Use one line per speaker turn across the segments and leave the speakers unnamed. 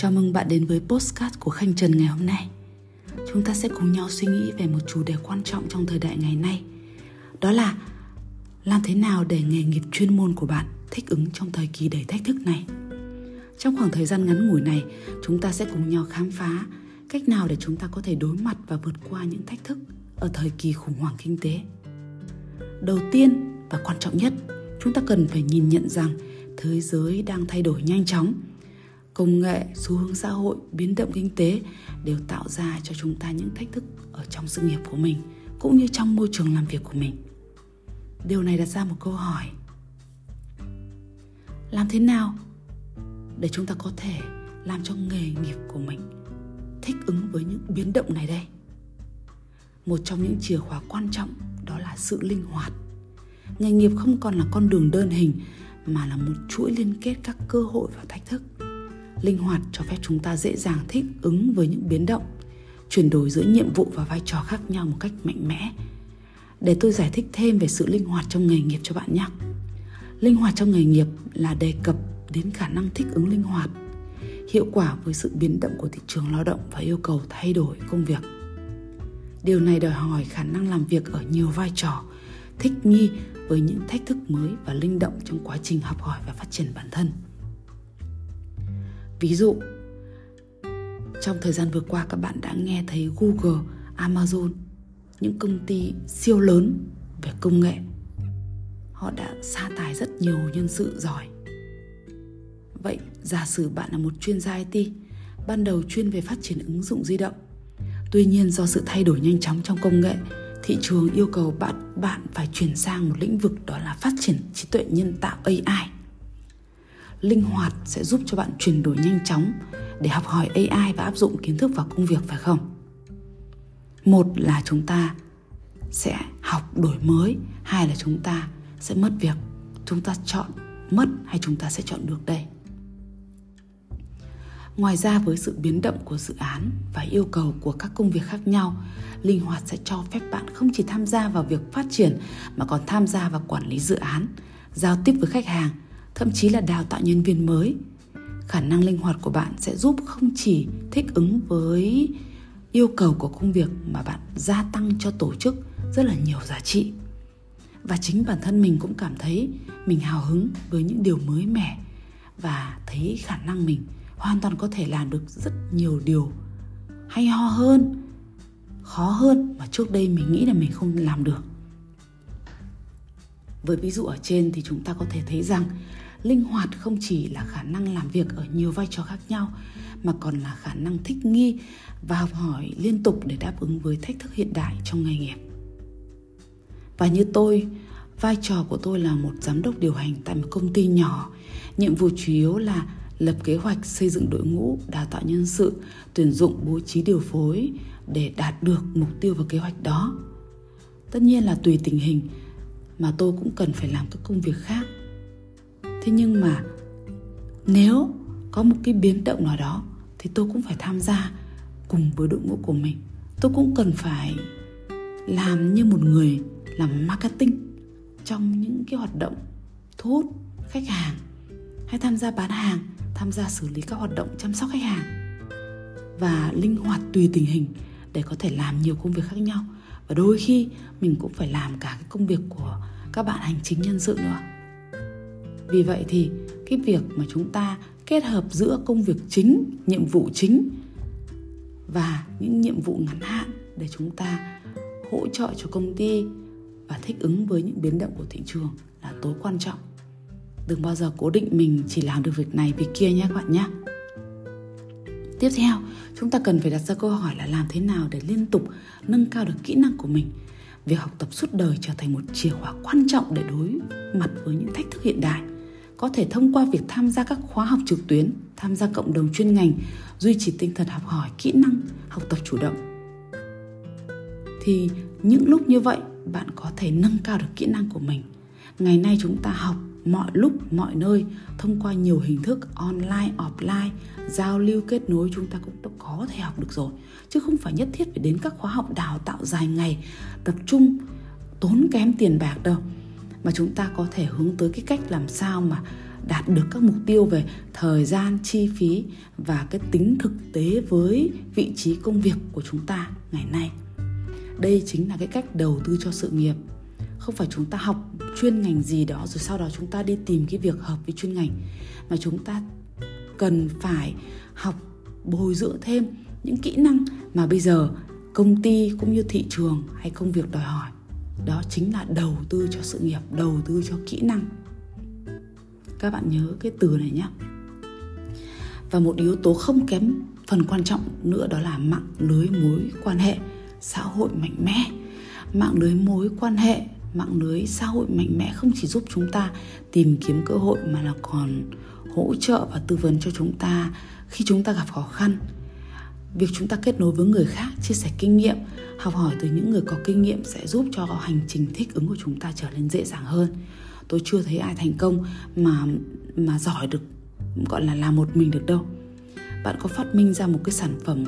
Chào mừng bạn đến với postcard của Khanh Trần ngày hôm nay. Chúng ta sẽ cùng nhau suy nghĩ về một chủ đề quan trọng trong thời đại ngày nay. Đó là làm thế nào để nghề nghiệp chuyên môn của bạn thích ứng trong thời kỳ đầy thách thức này. Trong khoảng thời gian ngắn ngủi này, chúng ta sẽ cùng nhau khám phá cách nào để chúng ta có thể đối mặt và vượt qua những thách thức ở thời kỳ khủng hoảng kinh tế. Đầu tiên và quan trọng nhất, chúng ta cần phải nhìn nhận rằng thế giới đang thay đổi nhanh chóng công nghệ, xu hướng xã hội, biến động kinh tế đều tạo ra cho chúng ta những thách thức ở trong sự nghiệp của mình cũng như trong môi trường làm việc của mình. Điều này đặt ra một câu hỏi. Làm thế nào để chúng ta có thể làm cho nghề nghiệp của mình thích ứng với những biến động này đây? Một trong những chìa khóa quan trọng đó là sự linh hoạt. Nghề nghiệp không còn là con đường đơn hình mà là một chuỗi liên kết các cơ hội và thách thức linh hoạt cho phép chúng ta dễ dàng thích ứng với những biến động, chuyển đổi giữa nhiệm vụ và vai trò khác nhau một cách mạnh mẽ. Để tôi giải thích thêm về sự linh hoạt trong nghề nghiệp cho bạn nhé. Linh hoạt trong nghề nghiệp là đề cập đến khả năng thích ứng linh hoạt, hiệu quả với sự biến động của thị trường lao động và yêu cầu thay đổi công việc. Điều này đòi hỏi khả năng làm việc ở nhiều vai trò, thích nghi với những thách thức mới và linh động trong quá trình học hỏi và phát triển bản thân ví dụ, trong thời gian vừa qua các bạn đã nghe thấy google, amazon, những công ty siêu lớn về công nghệ. Họ đã sa thải rất nhiều nhân sự giỏi. Vậy giả sử bạn là một chuyên gia it ban đầu chuyên về phát triển ứng dụng di động. Tuy nhiên do sự thay đổi nhanh chóng trong công nghệ, thị trường yêu cầu bạn bạn phải chuyển sang một lĩnh vực đó là phát triển trí tuệ nhân tạo ai linh hoạt sẽ giúp cho bạn chuyển đổi nhanh chóng để học hỏi AI và áp dụng kiến thức vào công việc phải không? Một là chúng ta sẽ học đổi mới, hai là chúng ta sẽ mất việc. Chúng ta chọn mất hay chúng ta sẽ chọn được đây? Ngoài ra với sự biến động của dự án và yêu cầu của các công việc khác nhau, linh hoạt sẽ cho phép bạn không chỉ tham gia vào việc phát triển mà còn tham gia vào quản lý dự án, giao tiếp với khách hàng thậm chí là đào tạo nhân viên mới. Khả năng linh hoạt của bạn sẽ giúp không chỉ thích ứng với yêu cầu của công việc mà bạn gia tăng cho tổ chức rất là nhiều giá trị. Và chính bản thân mình cũng cảm thấy mình hào hứng với những điều mới mẻ và thấy khả năng mình hoàn toàn có thể làm được rất nhiều điều hay ho hơn, khó hơn mà trước đây mình nghĩ là mình không làm được. Với ví dụ ở trên thì chúng ta có thể thấy rằng linh hoạt không chỉ là khả năng làm việc ở nhiều vai trò khác nhau, mà còn là khả năng thích nghi và học hỏi liên tục để đáp ứng với thách thức hiện đại trong nghề nghiệp. Và như tôi, vai trò của tôi là một giám đốc điều hành tại một công ty nhỏ. Nhiệm vụ chủ yếu là lập kế hoạch xây dựng đội ngũ, đào tạo nhân sự, tuyển dụng bố trí điều phối để đạt được mục tiêu và kế hoạch đó. Tất nhiên là tùy tình hình mà tôi cũng cần phải làm các công việc khác thế nhưng mà nếu có một cái biến động nào đó thì tôi cũng phải tham gia cùng với đội ngũ của mình. Tôi cũng cần phải làm như một người làm marketing trong những cái hoạt động thu hút khách hàng, hay tham gia bán hàng, tham gia xử lý các hoạt động chăm sóc khách hàng và linh hoạt tùy tình hình để có thể làm nhiều công việc khác nhau. Và đôi khi mình cũng phải làm cả cái công việc của các bạn hành chính nhân sự nữa vì vậy thì cái việc mà chúng ta kết hợp giữa công việc chính, nhiệm vụ chính và những nhiệm vụ ngắn hạn để chúng ta hỗ trợ cho công ty và thích ứng với những biến động của thị trường là tối quan trọng. Đừng bao giờ cố định mình chỉ làm được việc này, việc kia nhé các bạn nhé. Tiếp theo, chúng ta cần phải đặt ra câu hỏi là làm thế nào để liên tục nâng cao được kỹ năng của mình. Việc học tập suốt đời trở thành một chìa khóa quan trọng để đối mặt với những thách thức hiện đại có thể thông qua việc tham gia các khóa học trực tuyến, tham gia cộng đồng chuyên ngành, duy trì tinh thần học hỏi, kỹ năng, học tập chủ động. Thì những lúc như vậy, bạn có thể nâng cao được kỹ năng của mình. Ngày nay chúng ta học mọi lúc, mọi nơi thông qua nhiều hình thức online, offline, giao lưu kết nối chúng ta cũng có thể học được rồi. Chứ không phải nhất thiết phải đến các khóa học đào tạo dài ngày, tập trung, tốn kém tiền bạc đâu mà chúng ta có thể hướng tới cái cách làm sao mà đạt được các mục tiêu về thời gian, chi phí và cái tính thực tế với vị trí công việc của chúng ta ngày nay. Đây chính là cái cách đầu tư cho sự nghiệp. Không phải chúng ta học chuyên ngành gì đó rồi sau đó chúng ta đi tìm cái việc hợp với chuyên ngành, mà chúng ta cần phải học bồi dưỡng thêm những kỹ năng mà bây giờ công ty cũng như thị trường hay công việc đòi hỏi đó chính là đầu tư cho sự nghiệp, đầu tư cho kỹ năng. Các bạn nhớ cái từ này nhé và một yếu tố không kém phần quan trọng nữa đó là mạng lưới mối quan hệ, xã hội mạnh mẽ. Mạng lưới mối quan hệ, mạng lưới xã hội mạnh mẽ không chỉ giúp chúng ta tìm kiếm cơ hội mà là còn hỗ trợ và tư vấn cho chúng ta khi chúng ta gặp khó khăn việc chúng ta kết nối với người khác, chia sẻ kinh nghiệm, học hỏi từ những người có kinh nghiệm sẽ giúp cho hành trình thích ứng của chúng ta trở nên dễ dàng hơn. Tôi chưa thấy ai thành công mà mà giỏi được, gọi là làm một mình được đâu. Bạn có phát minh ra một cái sản phẩm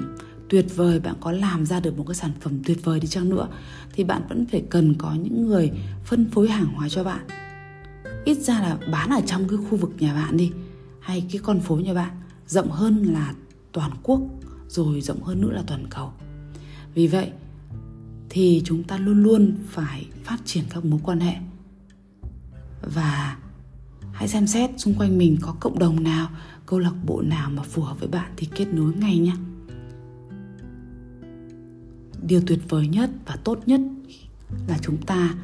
tuyệt vời, bạn có làm ra được một cái sản phẩm tuyệt vời đi chăng nữa, thì bạn vẫn phải cần có những người phân phối hàng hóa cho bạn. Ít ra là bán ở trong cái khu vực nhà bạn đi, hay cái con phố nhà bạn, rộng hơn là toàn quốc rồi rộng hơn nữa là toàn cầu. Vì vậy thì chúng ta luôn luôn phải phát triển các mối quan hệ. Và hãy xem xét xung quanh mình có cộng đồng nào, câu lạc bộ nào mà phù hợp với bạn thì kết nối ngay nhé. Điều tuyệt vời nhất và tốt nhất là chúng ta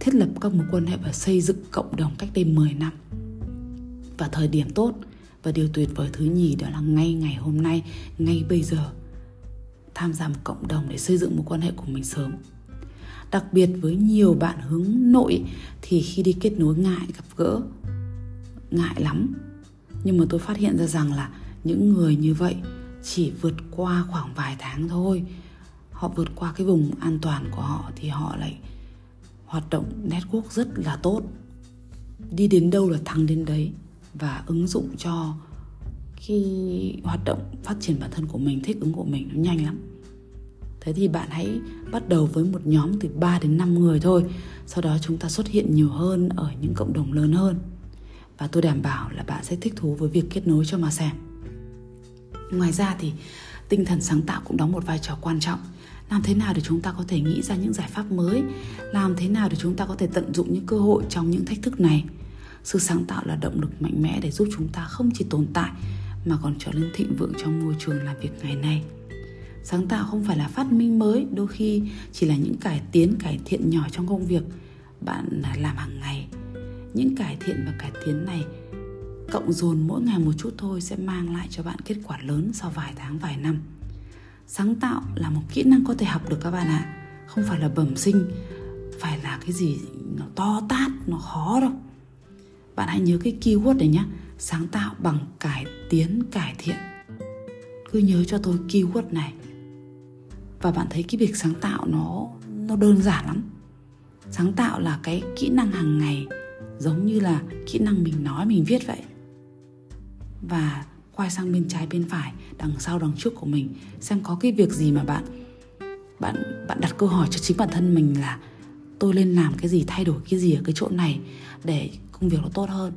thiết lập các mối quan hệ và xây dựng cộng đồng cách đây 10 năm. Và thời điểm tốt và điều tuyệt vời thứ nhì đó là ngay ngày hôm nay, ngay bây giờ tham gia một cộng đồng để xây dựng mối quan hệ của mình sớm. Đặc biệt với nhiều bạn hướng nội thì khi đi kết nối ngại gặp gỡ, ngại lắm. Nhưng mà tôi phát hiện ra rằng là những người như vậy chỉ vượt qua khoảng vài tháng thôi họ vượt qua cái vùng an toàn của họ thì họ lại hoạt động network rất là tốt đi đến đâu là thắng đến đấy và ứng dụng cho khi hoạt động phát triển bản thân của mình, thích ứng của mình nó nhanh lắm. Thế thì bạn hãy bắt đầu với một nhóm từ 3 đến 5 người thôi, sau đó chúng ta xuất hiện nhiều hơn ở những cộng đồng lớn hơn. Và tôi đảm bảo là bạn sẽ thích thú với việc kết nối cho mà xem ngoài ra thì tinh thần sáng tạo cũng đóng một vai trò quan trọng. Làm thế nào để chúng ta có thể nghĩ ra những giải pháp mới? Làm thế nào để chúng ta có thể tận dụng những cơ hội trong những thách thức này? Sự sáng tạo là động lực mạnh mẽ để giúp chúng ta không chỉ tồn tại, mà còn trở nên thịnh vượng trong môi trường làm việc ngày nay. Sáng tạo không phải là phát minh mới, đôi khi chỉ là những cải tiến, cải thiện nhỏ trong công việc bạn làm hàng ngày. Những cải thiện và cải tiến này cộng dồn mỗi ngày một chút thôi sẽ mang lại cho bạn kết quả lớn sau vài tháng, vài năm. Sáng tạo là một kỹ năng có thể học được các bạn ạ. À. không phải là bẩm sinh, phải là cái gì nó to tát, nó khó đâu bạn hãy nhớ cái keyword này nhé sáng tạo bằng cải tiến, cải thiện. Cứ nhớ cho tôi keyword này. Và bạn thấy cái việc sáng tạo nó nó đơn giản lắm. Sáng tạo là cái kỹ năng hàng ngày, giống như là kỹ năng mình nói, mình viết vậy. Và quay sang bên trái, bên phải, đằng sau, đằng trước của mình. Xem có cái việc gì mà bạn bạn bạn đặt câu hỏi cho chính bản thân mình là, tôi nên làm cái gì, thay đổi cái gì ở cái chỗ này để công việc nó tốt hơn.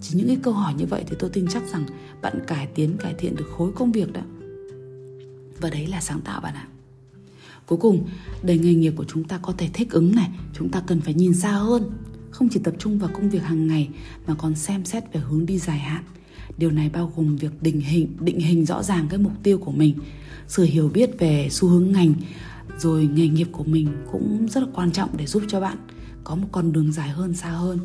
Chỉ những cái câu hỏi như vậy thì tôi tin chắc rằng bạn cải tiến, cải thiện được khối công việc đó. Và đấy là sáng tạo bạn ạ. Cuối cùng, để nghề nghiệp của chúng ta có thể thích ứng này, chúng ta cần phải nhìn xa hơn. Không chỉ tập trung vào công việc hàng ngày, mà còn xem xét về hướng đi dài hạn. Điều này bao gồm việc định hình định hình rõ ràng cái mục tiêu của mình, sự hiểu biết về xu hướng ngành, rồi nghề nghiệp của mình cũng rất là quan trọng để giúp cho bạn có một con đường dài hơn, xa hơn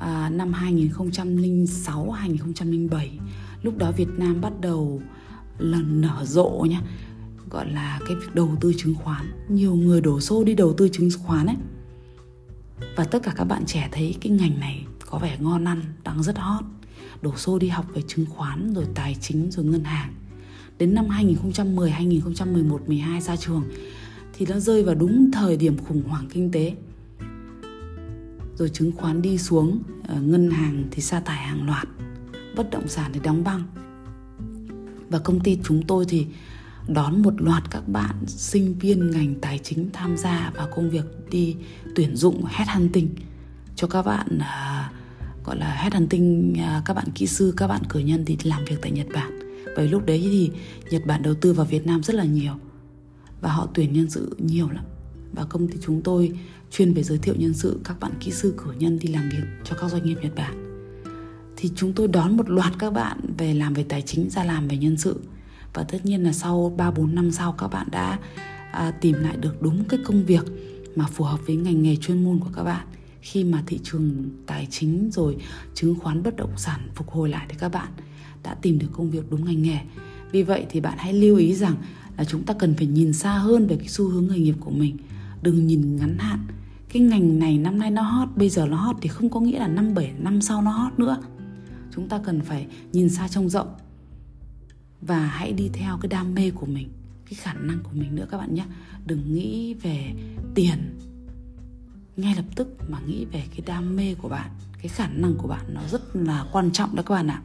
à, năm 2006 2007 lúc đó Việt Nam bắt đầu lần nở rộ nhá gọi là cái việc đầu tư chứng khoán. Nhiều người đổ xô đi đầu tư chứng khoán ấy. Và tất cả các bạn trẻ thấy cái ngành này có vẻ ngon ăn đang rất hot. Đổ xô đi học về chứng khoán rồi tài chính rồi ngân hàng. Đến năm 2010 2011 12 ra trường thì nó rơi vào đúng thời điểm khủng hoảng kinh tế rồi chứng khoán đi xuống ờ, ngân hàng thì sa tải hàng loạt bất động sản thì đóng băng. Và công ty chúng tôi thì đón một loạt các bạn sinh viên ngành tài chính tham gia vào công việc đi tuyển dụng headhunting. Cho các bạn uh, gọi là headhunting à, các bạn kỹ sư các bạn cử nhân thì làm việc tại Nhật Bản. Bởi lúc đấy thì Nhật Bản đầu tư vào Việt Nam rất là nhiều và họ tuyển nhân sự nhiều lắm. Và công ty chúng tôi chuyên về giới thiệu nhân sự các bạn kỹ sư cử nhân đi làm việc cho các doanh nghiệp Nhật Bản. Thì chúng tôi đón một loạt các bạn về làm về tài chính ra làm về nhân sự. Và tất nhiên là sau 3 4 năm sau các bạn đã à, tìm lại được đúng cái công việc mà phù hợp với ngành nghề chuyên môn của các bạn. Khi mà thị trường tài chính rồi chứng khoán bất động sản phục hồi lại thì các bạn đã tìm được công việc đúng ngành nghề. Vì vậy thì bạn hãy lưu ý rằng là chúng ta cần phải nhìn xa hơn về cái xu hướng nghề nghiệp của mình. Đừng nhìn ngắn hạn cái ngành này năm nay nó hot, bây giờ nó hot thì không có nghĩa là năm bảy, năm sau nó hot nữa. Chúng ta cần phải nhìn xa trông rộng và hãy đi theo cái đam mê của mình, cái khả năng của mình nữa các bạn nhé. Đừng nghĩ về tiền. Ngay lập tức mà nghĩ về cái đam mê của bạn, cái khả năng của bạn nó rất là quan trọng đó các bạn ạ.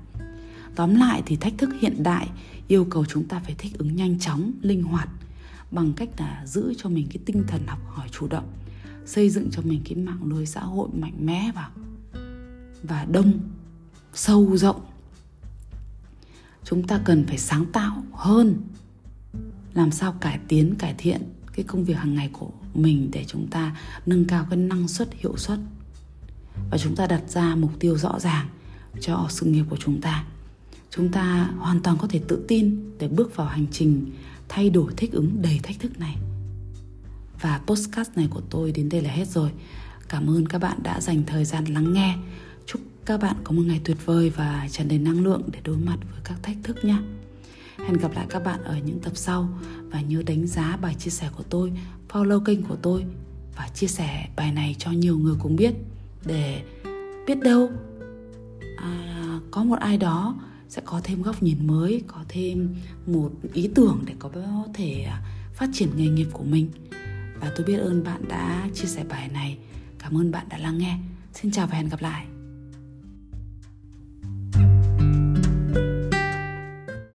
Tóm lại thì thách thức hiện đại yêu cầu chúng ta phải thích ứng nhanh chóng, linh hoạt bằng cách là giữ cho mình cái tinh thần học hỏi chủ động xây dựng cho mình cái mạng lưới xã hội mạnh mẽ và và đông, sâu rộng. Chúng ta cần phải sáng tạo hơn, làm sao cải tiến, cải thiện cái công việc hàng ngày của mình để chúng ta nâng cao cái năng suất, hiệu suất. Và chúng ta đặt ra mục tiêu rõ ràng cho sự nghiệp của chúng ta. Chúng ta hoàn toàn có thể tự tin để bước vào hành trình thay đổi thích ứng đầy thách thức này và postcast này của tôi đến đây là hết rồi. Cảm ơn các bạn đã dành thời gian lắng nghe. Chúc các bạn có một ngày tuyệt vời và tràn đầy năng lượng để đối mặt với các thách thức nhé. Hẹn gặp lại các bạn ở những tập sau và nhớ đánh giá bài chia sẻ của tôi follow kênh của tôi và chia sẻ bài này cho nhiều người cùng biết. Để biết đâu à, có một ai đó sẽ có thêm góc nhìn mới có thêm một ý tưởng để có thể phát triển nghề nghiệp của mình và tôi biết ơn bạn đã chia sẻ bài này. Cảm ơn bạn đã lắng nghe. Xin chào và hẹn gặp lại.